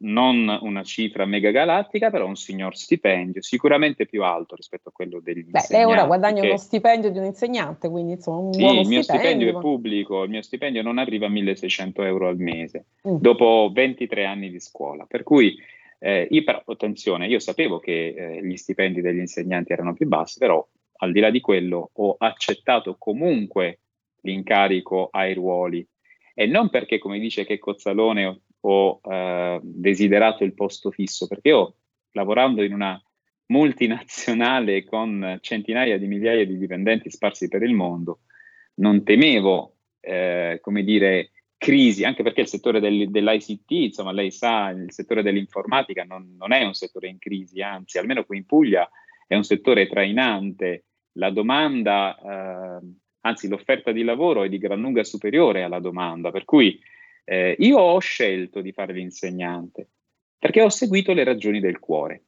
non una cifra mega galattica, però un signor stipendio sicuramente più alto rispetto a quello degli Beh, lei ora guadagna che... uno stipendio di un insegnante, quindi insomma un sì, buono il mio stipendio. stipendio è pubblico, il mio stipendio non arriva a 1600 euro al mese, mm. dopo 23 anni di scuola, per cui eh, io però, attenzione, io sapevo che eh, gli stipendi degli insegnanti erano più bassi, però al di là di quello ho accettato comunque l'incarico ai ruoli e non perché, come dice che Cozzalone, ho eh, desiderato il posto fisso, perché io lavorando in una multinazionale con centinaia di migliaia di dipendenti sparsi per il mondo, non temevo, eh, come dire, crisi, anche perché il settore del, dell'ICT, insomma, lei sa, il settore dell'informatica non, non, è un settore in crisi, anzi, almeno qui in Puglia è un settore trainante. La domanda, eh, anzi, l'offerta di lavoro è di gran lunga superiore alla domanda, per cui eh, io ho scelto di fare l'insegnante perché ho seguito le ragioni del cuore.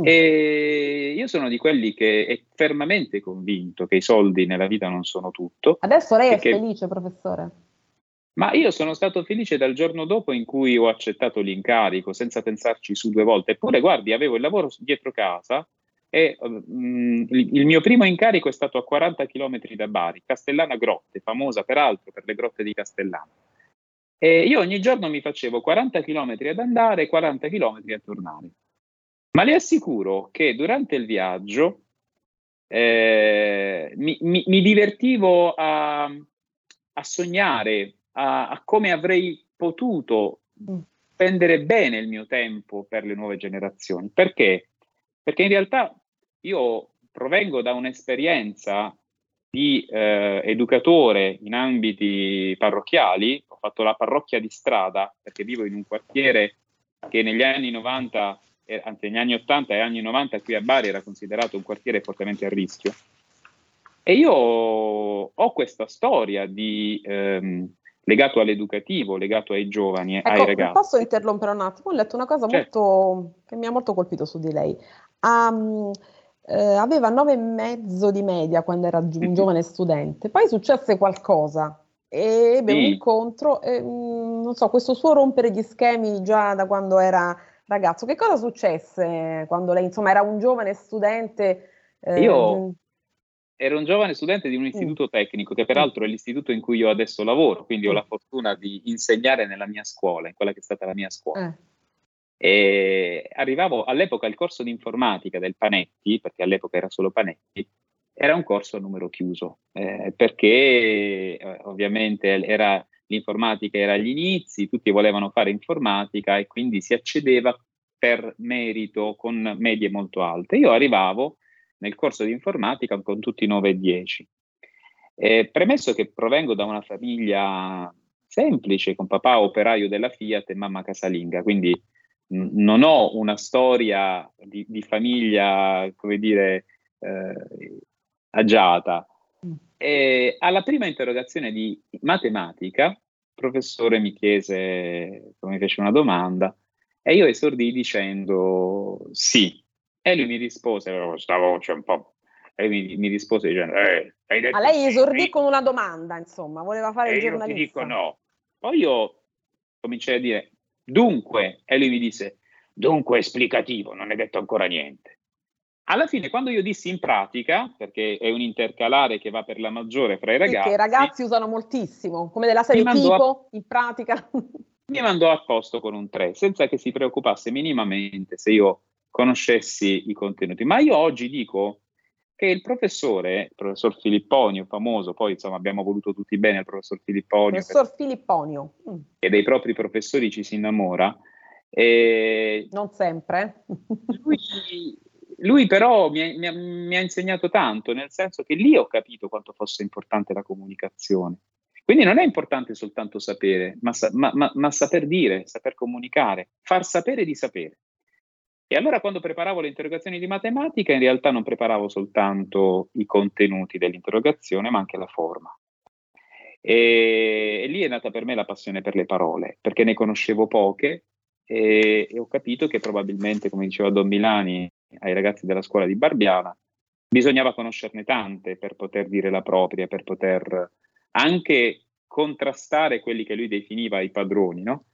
Mm. E io sono di quelli che è fermamente convinto che i soldi nella vita non sono tutto. Adesso lei è che... felice, professore. Ma io sono stato felice dal giorno dopo in cui ho accettato l'incarico senza pensarci su due volte. Eppure, guardi, avevo il lavoro dietro casa e um, il, mio primo incarico è stato a 40 km da Bari, Castellana Grotte, famosa peraltro per le grotte di Castellana. E io ogni giorno mi facevo 40 km ad andare e 40 km a tornare. Ma le assicuro che durante il viaggio eh, mi, mi, mi, divertivo a, a sognare a, a, come avrei potuto spendere bene il mio tempo per le nuove generazioni. Perché? Perché in realtà io provengo da un'esperienza di eh, educatore in ambiti parrocchiali, ho fatto la parrocchia di strada perché vivo in un quartiere che negli anni 90, eh, anzi negli anni 80 e anni 90 qui a Bari era considerato un quartiere fortemente a rischio. E io ho questa storia di, ehm, legato all'educativo, legato ai giovani, ecco, ai ragazzi. Posso interrompere un attimo? Ho letto una cosa certo. molto, che mi ha molto colpito su di lei. Um, eh, aveva nove e mezzo di media quando era un giovane studente, poi successe qualcosa e ebbe sì. un incontro, e, mm, non so, questo suo rompere gli schemi già da quando era ragazzo. Che cosa successe quando lei, insomma, era un giovane studente? Eh, io ero un giovane studente di un istituto mm. tecnico, che peraltro è l'istituto in cui io adesso lavoro, quindi ho la fortuna di insegnare nella mia scuola, in quella che è stata la mia scuola. Eh. E arrivavo all'epoca il corso di informatica del Panetti, perché all'epoca era solo Panetti, era un corso a numero chiuso, eh, perché eh, ovviamente era, l'informatica era agli inizi, tutti volevano fare informatica e quindi si accedeva per merito con medie molto alte. Io arrivavo nel corso di informatica con tutti 9 e 10 Eh, premesso che provengo da una famiglia semplice, con papà operaio della Fiat e mamma casalinga, quindi non ho una storia di, di famiglia, come dire, eh, agiata. E alla prima interrogazione di matematica, il professore mi chiese, mi fece una domanda, e io esordii dicendo sì. E lui mi rispose, con questa voce un po' e mi, mi rispose dicendo eh, hai detto Ma lei esordì sì. con una domanda, insomma, voleva fare e il giornalista. Io ti dico no. Poi io cominciai a dire dunque, e lui mi disse dunque esplicativo, non è detto ancora niente. Alla fine, quando io dissi in pratica, perché è un intercalare che va per la maggiore fra i ragazzi. Che i ragazzi usano moltissimo, come della serie tipo, a, in pratica. mi mandò a posto con un 3, senza che si preoccupasse minimamente se io conoscessi i contenuti. Ma io oggi dico che il professore, il professor Filipponio, famoso, poi insomma abbiamo voluto tutti bene il professor Filipponio. Professor Filipponio. Mm. Che dei propri professori ci si innamora. E non sempre. lui, lui, però mi ha, mi, mi ha, insegnato tanto, nel senso che lì ho capito quanto fosse importante la comunicazione. Quindi non è importante soltanto sapere, ma, ma, ma, ma saper dire, saper comunicare, far sapere di sapere. E allora quando preparavo le interrogazioni di matematica, in realtà non preparavo soltanto i contenuti dell'interrogazione, ma anche la forma. E, e lì è nata per me la passione per le parole, perché ne conoscevo poche e, e ho capito che probabilmente, come diceva Don Milani ai ragazzi della scuola di Barbiana, bisognava conoscerne tante per poter dire la propria, per poter anche contrastare quelli che lui definiva i padroni, no?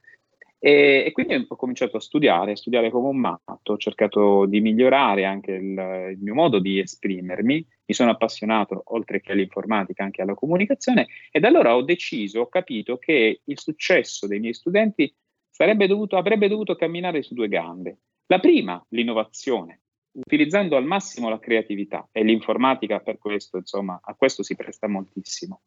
E, e, quindi ho cominciato a studiare, a studiare come un matto, ho cercato di migliorare anche il, il, mio modo di esprimermi, mi sono appassionato oltre che all'informatica anche alla comunicazione e da allora ho deciso, ho capito che il successo dei miei studenti dovuto, avrebbe dovuto camminare su due gambe. La prima, l'innovazione, utilizzando al massimo la creatività e l'informatica per questo, insomma, a questo si presta moltissimo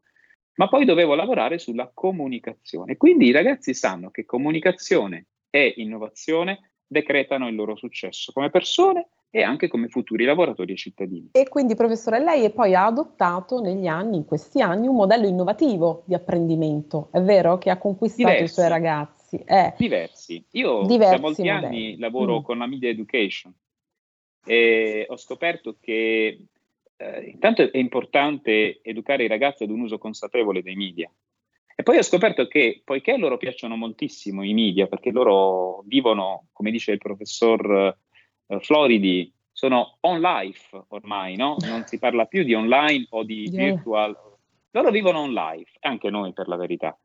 ma poi dovevo lavorare sulla comunicazione. Quindi i ragazzi sanno che comunicazione e innovazione decretano il loro successo come persone e anche come futuri lavoratori e cittadini. E quindi, professore, lei poi ha adottato negli anni, in questi anni, un modello innovativo di apprendimento, è vero? Che ha conquistato Diversi. i suoi ragazzi. Eh. Diversi. Io Diversi da molti modelli. anni lavoro mm. con la media education e ho scoperto che eh, intanto è importante educare i ragazzi ad un uso consapevole dei media. E poi ho scoperto che, poiché a loro piacciono moltissimo i media, perché loro vivono, come dice il professor eh, Floridi, sono on life ormai, no? Non si parla più di online o di yeah. virtual. Loro vivono on life, anche noi per la verità.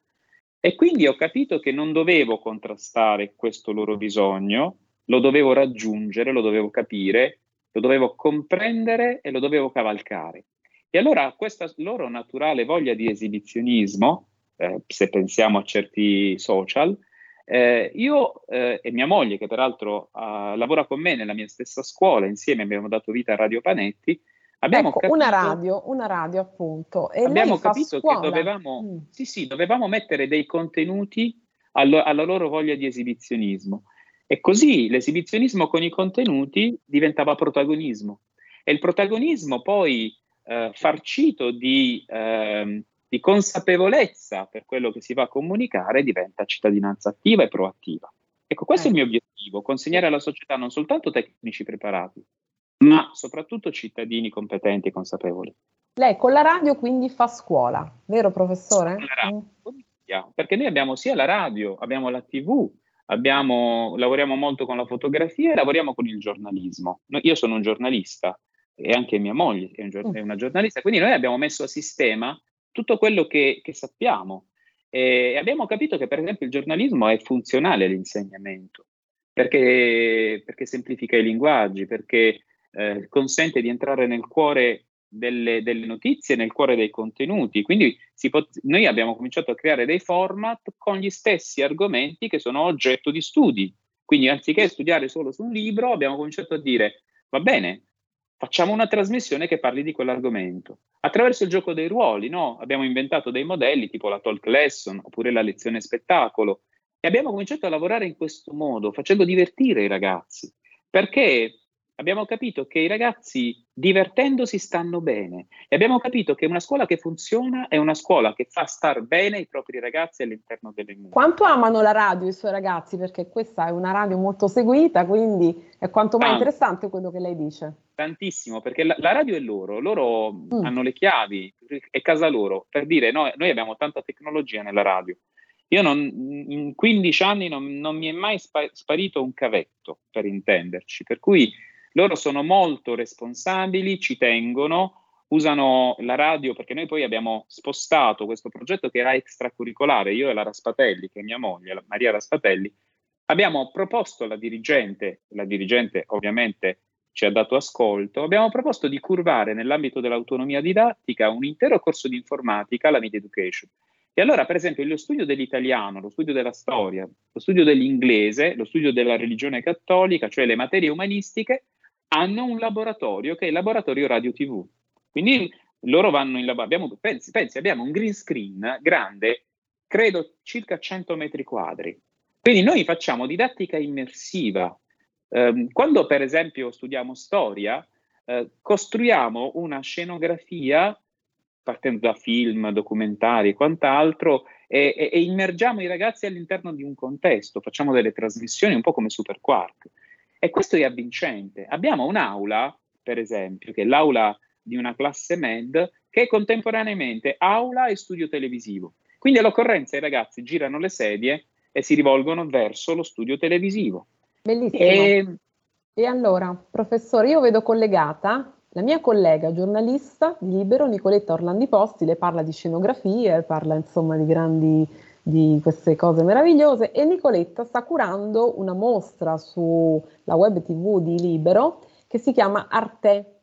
E quindi ho capito che non dovevo contrastare questo loro bisogno, lo dovevo raggiungere, lo dovevo capire lo dovevo comprendere e lo dovevo cavalcare. E allora questa loro naturale voglia di esibizionismo, eh, se pensiamo a certi social, eh, io eh, e mia moglie, che peraltro uh, lavora con me nella mia stessa scuola, insieme abbiamo dato vita a Radio Panetti, abbiamo ecco, capito, una radio, una radio appunto. E abbiamo capito che dovevamo, mm. sì, sì, dovevamo mettere dei contenuti allo, alla loro voglia di esibizionismo. E così l'esibizionismo con i contenuti diventava protagonismo. E il protagonismo poi eh, farcito di, eh, di, consapevolezza per quello che si va a comunicare diventa cittadinanza attiva e proattiva. Ecco, questo eh. è il mio obiettivo, consegnare alla società non soltanto tecnici preparati, ma soprattutto cittadini competenti e consapevoli. Lei con la radio quindi fa scuola, vero professore? Radio, mm. Perché noi abbiamo sia la radio, abbiamo la TV, Abbiamo, lavoriamo molto con la fotografia e lavoriamo con il giornalismo. Io sono un giornalista e anche mia moglie è, un, è una giornalista, quindi noi abbiamo messo a sistema tutto quello che, che sappiamo e abbiamo capito che per esempio il giornalismo è funzionale all'insegnamento perché, perché semplifica i linguaggi, perché eh, consente di entrare nel cuore delle, delle, notizie nel cuore dei contenuti. Quindi pot- noi abbiamo cominciato a creare dei format con gli stessi argomenti che sono oggetto di studi. Quindi anziché studiare solo su un libro, abbiamo cominciato a dire, va bene, facciamo una trasmissione che parli di quell'argomento. Attraverso il gioco dei ruoli, no? Abbiamo inventato dei modelli tipo la talk lesson oppure la lezione spettacolo e abbiamo cominciato a lavorare in questo modo, facendo divertire i ragazzi, perché abbiamo capito che i ragazzi divertendosi stanno bene e abbiamo capito che una scuola che funziona è una scuola che fa star bene i propri ragazzi all'interno delle mura. Quanto amano la radio i suoi ragazzi? Perché questa è una radio molto seguita, quindi è quanto mai Tanto. interessante quello che lei dice. Tantissimo, perché la, la radio è loro, loro mm. hanno le chiavi, è casa loro. Per dire, noi, noi abbiamo tanta tecnologia nella radio. Io non, in 15 anni non, non mi è mai spa- sparito un cavetto, per intenderci, per cui loro sono molto responsabili, ci tengono, usano la radio perché noi poi abbiamo spostato questo progetto che era extracurricolare, io e la Raspatelli, che è mia moglie, la Maria Raspatelli, abbiamo proposto alla dirigente, la dirigente ovviamente ci ha dato ascolto, abbiamo proposto di curvare nell'ambito dell'autonomia didattica un intero corso di informatica alla Media Education. E allora, per esempio, lo studio dell'italiano, lo studio della storia, lo studio dell'inglese, lo studio della religione cattolica, cioè le materie umanistiche, hanno un laboratorio che è il laboratorio radio TV. Quindi loro vanno in laboratorio. Pensi, pensi, abbiamo un green screen grande, credo circa 100 metri quadri. Quindi noi facciamo didattica immersiva. Eh, quando per esempio studiamo storia, eh, costruiamo una scenografia partendo da film, documentari e quant'altro e, e, immergiamo i ragazzi all'interno di un contesto, facciamo delle trasmissioni un po' come Super Quark. E questo è avvincente. Abbiamo un'aula, per esempio, che è l'aula di una classe med, che è contemporaneamente aula e studio televisivo. Quindi all'occorrenza i ragazzi girano le sedie e si rivolgono verso lo studio televisivo. Bellissimo. E, e allora, professore, io vedo collegata la mia collega giornalista di Libero, Nicoletta Orlandi Posti, le parla di scenografie, parla insomma di grandi di queste cose meravigliose e Nicoletta sta curando una mostra sulla web tv di Libero che si chiama Arte,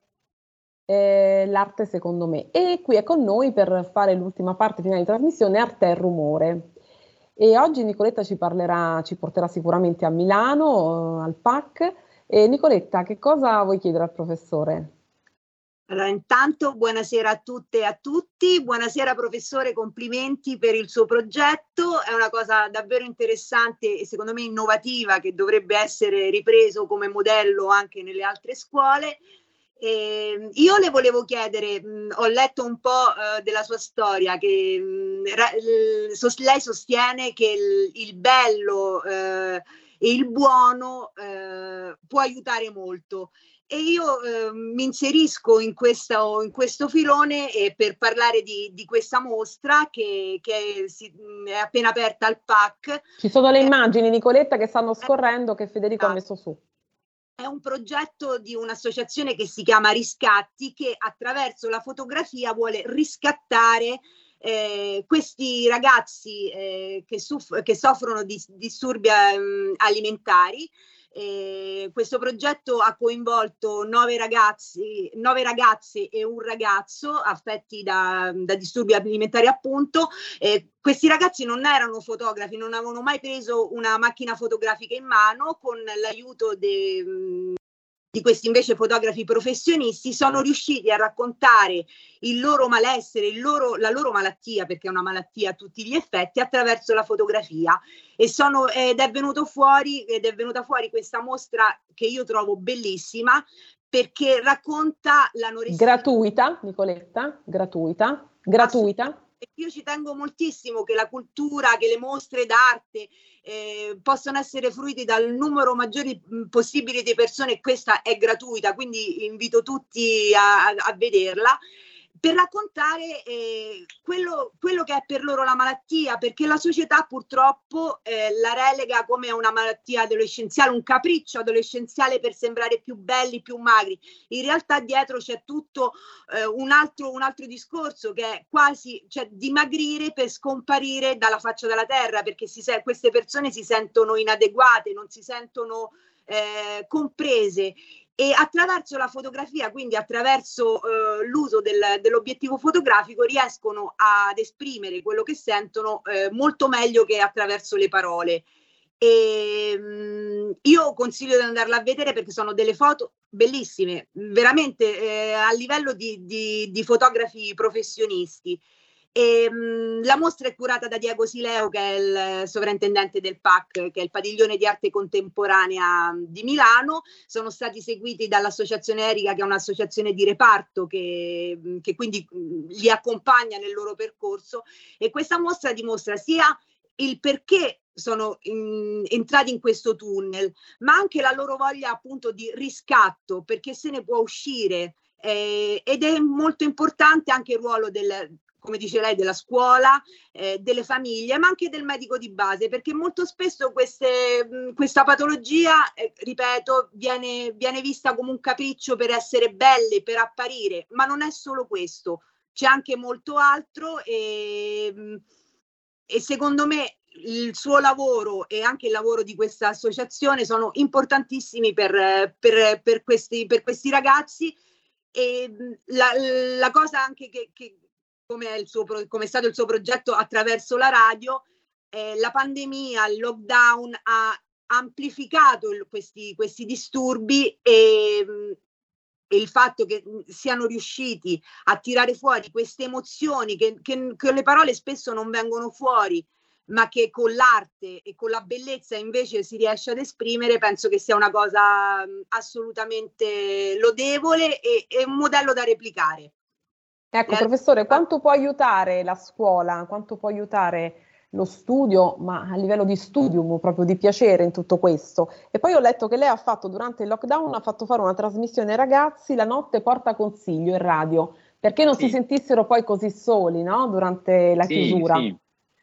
eh, l'arte secondo me. E qui è con noi per fare l'ultima parte finale di trasmissione Arte e Rumore. E oggi Nicoletta ci parlerà, ci porterà sicuramente a Milano, eh, al PAC e Nicoletta che cosa vuoi chiedere al professore? Allora, intanto buonasera a tutte e a tutti, buonasera professore, complimenti per il suo progetto, è una cosa davvero interessante e secondo me innovativa che dovrebbe essere ripreso come modello anche nelle altre scuole. Eh, io le volevo chiedere, mh, ho letto un po' eh, della sua storia, che mh, ra- l- sos- lei sostiene che il, il bello eh, e il buono eh, può aiutare molto e io eh, mi inserisco in, questa, in, questo filone eh, per parlare di, di questa mostra che, che si, è appena aperta al PAC. Ci sono le immagini, Nicoletta, che stanno scorrendo che Federico ha messo su. È un progetto di un'associazione che si chiama Riscatti che attraverso la fotografia vuole riscattare eh, questi ragazzi eh, che, suff- che, soffrono di disturbi eh, alimentari eh, questo progetto ha coinvolto nove, ragazzi, nove ragazze e un ragazzo affetti da, da disturbi alimentari appunto. Eh, questi ragazzi non erano fotografi, non avevano mai preso una macchina fotografica in mano con l'aiuto de, di questi invece fotografi professionisti sono riusciti a raccontare il loro malessere, il loro, la loro malattia, perché è una malattia a tutti gli effetti, attraverso la fotografia. E sono, ed è venuto fuori, ed è venuta fuori questa mostra che io trovo bellissima, perché racconta l'anoressia. Gratuita, Nicoletta, gratuita, gratuita. Io ci tengo moltissimo che la cultura, che le mostre d'arte eh, possano essere fruiti dal numero maggiore possibile di persone e questa è gratuita, quindi invito tutti a, a vederla per raccontare eh, quello, quello, che è per loro la malattia, perché la società purtroppo eh, la relega come una malattia adolescenziale, un capriccio adolescenziale per sembrare più belli, più magri. In realtà dietro c'è tutto eh, un, altro, un, altro, discorso che è quasi cioè, dimagrire per scomparire dalla faccia della terra, perché si, queste persone si sentono inadeguate, non si sentono eh, comprese e attraverso la fotografia, quindi attraverso eh, l'uso del, dell'obiettivo fotografico, riescono ad esprimere quello che sentono eh, molto meglio che attraverso le parole. E, mh, mm, io consiglio di andarla a vedere perché sono delle foto bellissime, veramente eh, a livello di, di, di fotografi professionisti. E, mh, la mostra è curata da Diego Sileo, che è il sovrintendente del PAC, che è il padiglione di arte contemporanea di Milano. Sono stati seguiti dall'Associazione Erica, che è un'associazione di reparto che, che quindi li accompagna nel loro percorso. E questa mostra dimostra sia il perché sono in, entrati in questo tunnel, ma anche la loro voglia appunto di riscatto, perché se ne può uscire. Eh, ed è molto importante anche il ruolo del, come dice lei, della scuola, eh, delle famiglie, ma anche del medico di base, perché molto spesso queste, questa patologia, eh, ripeto, viene, viene vista come un capriccio per essere belle, per apparire, ma non è solo questo, c'è anche molto altro e, e secondo me il suo lavoro e anche il lavoro di questa associazione sono importantissimi per, per, per, questi, per questi ragazzi e la, la cosa anche che, che come è, suo, come è, stato il suo progetto attraverso la radio, eh, la pandemia, il lockdown ha amplificato il, questi, questi, disturbi e, e, il fatto che siano riusciti a tirare fuori queste emozioni che, che le parole spesso non vengono fuori ma che con l'arte e con la bellezza invece si riesce ad esprimere, penso che sia una cosa assolutamente lodevole e, e un modello da replicare. Ecco, eh, professore, quanto può aiutare la scuola, quanto può aiutare lo studio, ma a livello di studium, proprio di piacere in tutto questo? E poi ho letto che lei ha fatto durante il lockdown, ha fatto fare una trasmissione ai ragazzi, la notte porta consiglio in radio, perché non sì. si sentissero poi così soli, no? Durante la sì, chiusura. Sì.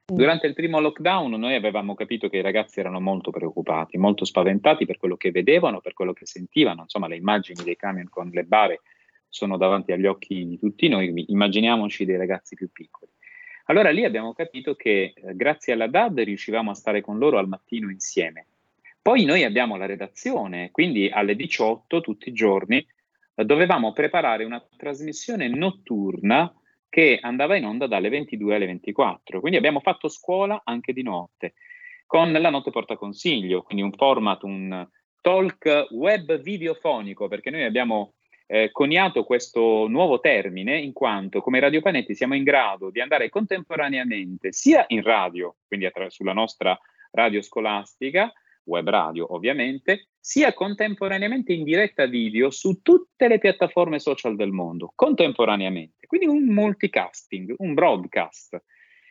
Durante il primo lockdown noi avevamo capito che i ragazzi erano molto preoccupati, molto spaventati per quello che vedevano, per quello che sentivano, insomma le immagini dei camion con le bare sono davanti agli occhi di tutti noi, immaginiamoci dei ragazzi più piccoli. Allora lì abbiamo capito che eh, grazie alla DAD riuscivamo a stare con loro al mattino insieme. Poi noi abbiamo la redazione, quindi alle 18 tutti i giorni eh, dovevamo preparare una trasmissione notturna che andava in onda dalle 22 alle 24. Quindi abbiamo fatto scuola anche di notte, con la notte porta consiglio, quindi un format, un talk web videofonico, perché noi abbiamo eh, coniato questo nuovo termine in quanto come Radio Panetti siamo in grado di andare contemporaneamente sia in radio, quindi attra- sulla nostra radio scolastica, web radio ovviamente, sia contemporaneamente in diretta video su tutte le piattaforme social del mondo, contemporaneamente. Quindi un multicasting, un broadcast.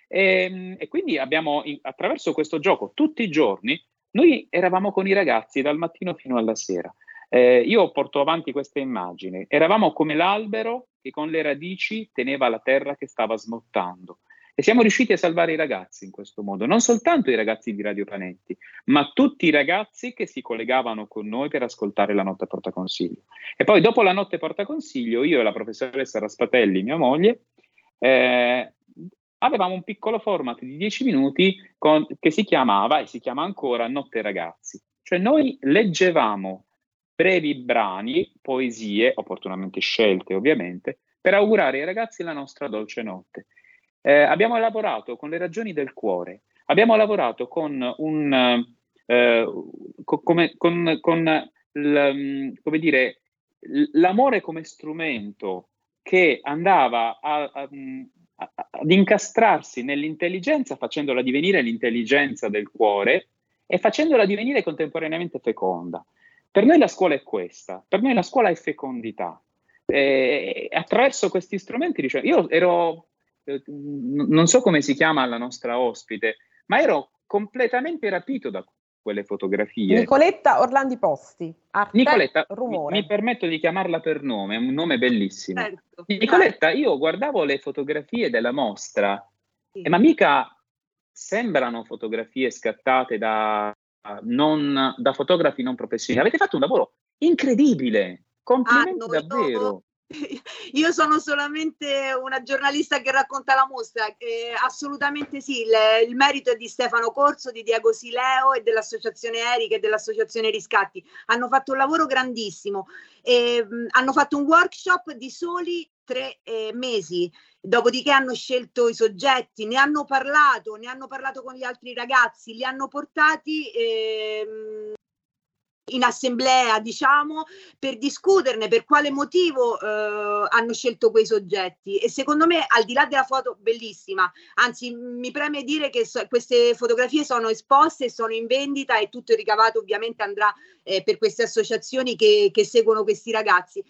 E, ehm, e quindi abbiamo, attraverso questo gioco, tutti i giorni, noi eravamo con i ragazzi dal mattino fino alla sera. Eh, io porto avanti questa immagine. Eravamo come l'albero che con le radici teneva la terra che stava smottando. E siamo riusciti a salvare i ragazzi in questo modo, non soltanto i ragazzi di Radio Panetti, ma tutti i ragazzi che si collegavano con noi per ascoltare la notte porta consiglio. E poi dopo la notte porta consiglio, io e la professoressa Raspatelli, mia moglie, eh, avevamo un piccolo format di 10 minuti con, che si chiamava e si chiama ancora Notte Ragazzi. Cioè noi leggevamo brevi brani, poesie, opportunamente scelte ovviamente, per augurare ai ragazzi la nostra dolce notte. Eh, abbiamo lavorato con le ragioni del cuore, abbiamo lavorato con un eh, co- come, con, con l, come dire, l'amore come strumento che andava a, a, a, ad incastrarsi nell'intelligenza, facendola divenire l'intelligenza del cuore e facendola divenire contemporaneamente feconda. Per noi la scuola è questa, per noi la scuola è fecondità. E attraverso questi strumenti, diciamo, io ero, eh, non so come si chiama la nostra ospite, ma ero completamente rapito da quelle fotografie. Nicoletta Orlandi Posti. Arte, Nicoletta, mi, mi, permetto di chiamarla per nome, è un nome bellissimo. Certo. Nicoletta, io guardavo le fotografie della mostra, sì. eh, ma mica sembrano fotografie scattate da non, da fotografi non professionisti. Avete fatto un lavoro incredibile, complimenti ah, davvero. No. Io sono solamente una giornalista che racconta la mostra, eh, assolutamente sì, il, il, merito è di Stefano Corso, di Diego Sileo e dell'associazione Erica e dell'associazione Riscatti. Hanno fatto un lavoro grandissimo, eh, hanno fatto un workshop di soli tre eh, mesi, dopodiché hanno scelto i soggetti, ne hanno parlato, ne hanno parlato con gli altri ragazzi, li hanno portati ehm, in assemblea, diciamo, per discuterne per quale motivo eh, hanno scelto quei soggetti. E secondo me, al di là della foto bellissima, anzi, mi preme dire che so, queste fotografie sono esposte, sono in vendita e tutto il ricavato ovviamente andrà eh, per queste associazioni che, che seguono questi ragazzi.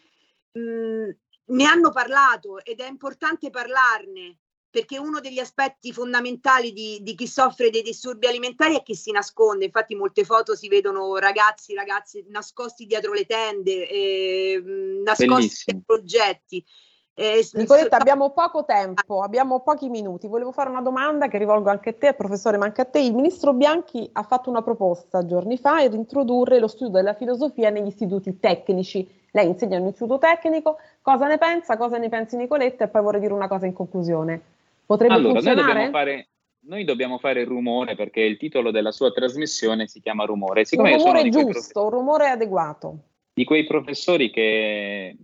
Mm, ne hanno parlato ed è importante parlarne perché uno degli aspetti fondamentali di, di, chi soffre dei disturbi alimentari è che si nasconde. Infatti, molte foto si vedono ragazzi, ragazzi nascosti dietro le tende, eh, nascosti Bellissimo. dietro oggetti. Eh, Nicoletta, abbiamo poco tempo, abbiamo pochi minuti. Volevo fare una domanda che rivolgo anche a te, professore, ma anche a te. Il ministro Bianchi ha fatto una proposta giorni fa di introdurre lo studio della filosofia negli istituti tecnici. Lei insegna in un istituto tecnico, cosa ne pensa, cosa ne pensi Nicoletta? E poi vorrei dire una cosa in conclusione. Potrebbe allora, funzionare? Noi dobbiamo, fare, noi dobbiamo fare rumore perché il titolo della sua trasmissione si chiama Rumore. Un rumore giusto, un rumore adeguato. Di quei professori che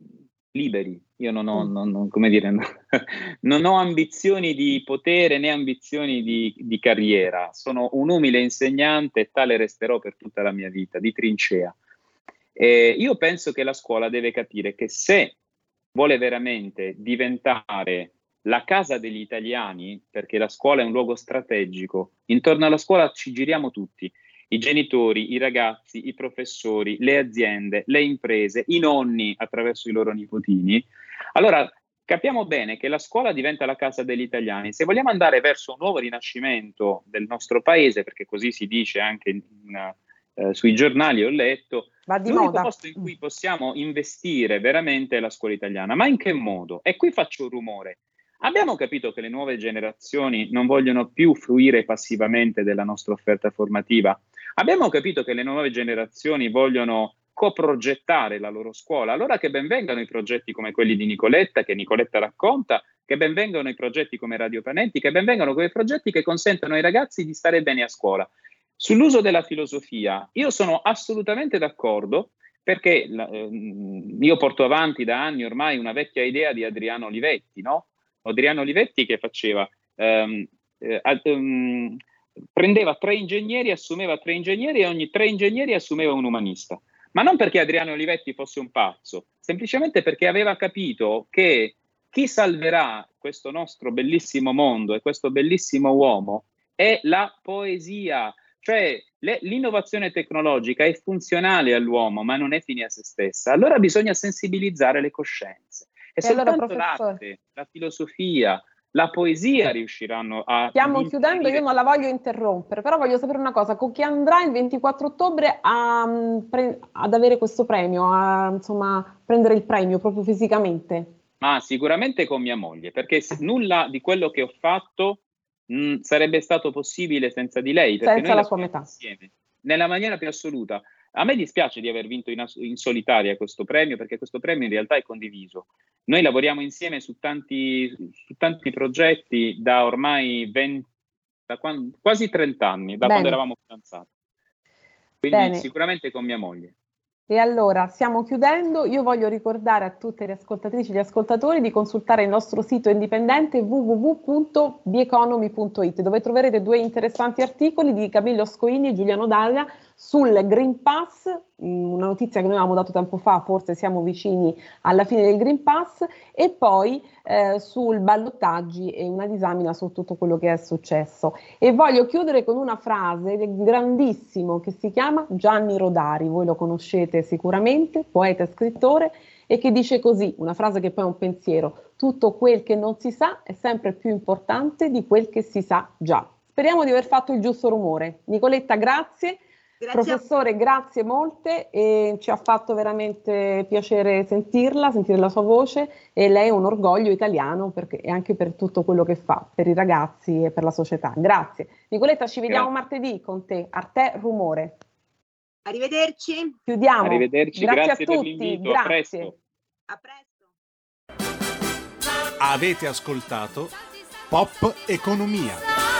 liberi, io non ho, mm. non, non, come dire, non ho ambizioni di potere né ambizioni di, di carriera, sono un umile insegnante e tale resterò per tutta la mia vita, di trincea. E io penso che la scuola deve capire che se vuole veramente diventare la casa degli italiani, perché la scuola è un luogo strategico, intorno alla scuola ci giriamo tutti, i genitori, i ragazzi, i professori, le aziende, le imprese, i nonni attraverso i loro nipotini. Allora capiamo bene che la scuola diventa la casa degli italiani. Se vogliamo andare verso un nuovo rinascimento del nostro paese, perché così si dice anche in, in, uh, sui giornali, ho letto, l'unico moda. posto in cui possiamo investire veramente è la scuola italiana. Ma in che modo? E qui faccio un rumore. Abbiamo capito che le nuove generazioni non vogliono più fruire passivamente della nostra offerta formativa. Abbiamo capito che le nuove generazioni vogliono coprogettare la loro scuola. Allora che benvengano i progetti come quelli di Nicoletta, che Nicoletta racconta, che benvengano i progetti come Radio Panenti, che benvengano quei progetti che consentono ai ragazzi di stare bene a scuola. Sull'uso della filosofia, io sono assolutamente d'accordo perché eh, io porto avanti da anni ormai una vecchia idea di Adriano Olivetti, no? Adriano Olivetti che faceva, um, eh, um, prendeva tre ingegneri, assumeva tre ingegneri e ogni tre ingegneri assumeva un umanista. Ma non perché Adriano Olivetti fosse un pazzo, semplicemente perché aveva capito che chi salverà questo nostro bellissimo mondo e questo bellissimo uomo è la poesia, cioè le, l'innovazione tecnologica è funzionale all'uomo, ma non è fine a se stessa. Allora bisogna sensibilizzare le coscienze. E, e soltanto allora, l'arte, la filosofia, la poesia riusciranno a... Stiamo chiudendo, io non la voglio interrompere, però voglio sapere una cosa, con chi andrà il 24 ottobre a, mm, ad avere questo premio, a insomma, prendere il premio proprio fisicamente? Ma sicuramente con mia moglie, perché nulla di quello che ho fatto mh, mm, sarebbe stato possibile senza di lei. Senza la sua metà. Insieme, nella maniera più assoluta. A me dispiace di aver vinto in, in, solitaria questo premio perché questo premio in realtà è condiviso. Noi lavoriamo insieme su tanti, su tanti progetti da ormai 20, da quando, quasi 30 anni, da Bene. quando eravamo fidanzati. Quindi Bene. sicuramente con mia moglie. E allora, stiamo chiudendo. Io voglio ricordare a tutte le ascoltatrici e gli ascoltatori di consultare il nostro sito indipendente www.bieconomy.it dove troverete due interessanti articoli di Camillo Scoini e Giuliano Dalla sul Green Pass, mm, una notizia che noi avevamo dato tempo fa, forse siamo vicini alla fine del Green Pass, e poi eh, sul ballottaggi e una disamina su tutto quello che è successo. E voglio chiudere con una frase grandissimo che si chiama Gianni Rodari, voi lo conoscete sicuramente, poeta e scrittore, e che dice così, una frase che poi è un pensiero, tutto quel che non si sa è sempre più importante di quel che si sa già. Speriamo di aver fatto il giusto rumore. Nicoletta, grazie. Grazie Professore, grazie molte e ci ha fatto veramente piacere sentirla, sentire la sua voce e lei è un orgoglio italiano perché, e anche per tutto quello che fa per i ragazzi e per la società. Grazie. Nicoletta, ci vediamo grazie. martedì con te. Arte Rumore. Arrivederci. Chiudiamo. Arrivederci, grazie, grazie a tutti. Grazie. A presto. A presto. Avete ascoltato Pop Economia.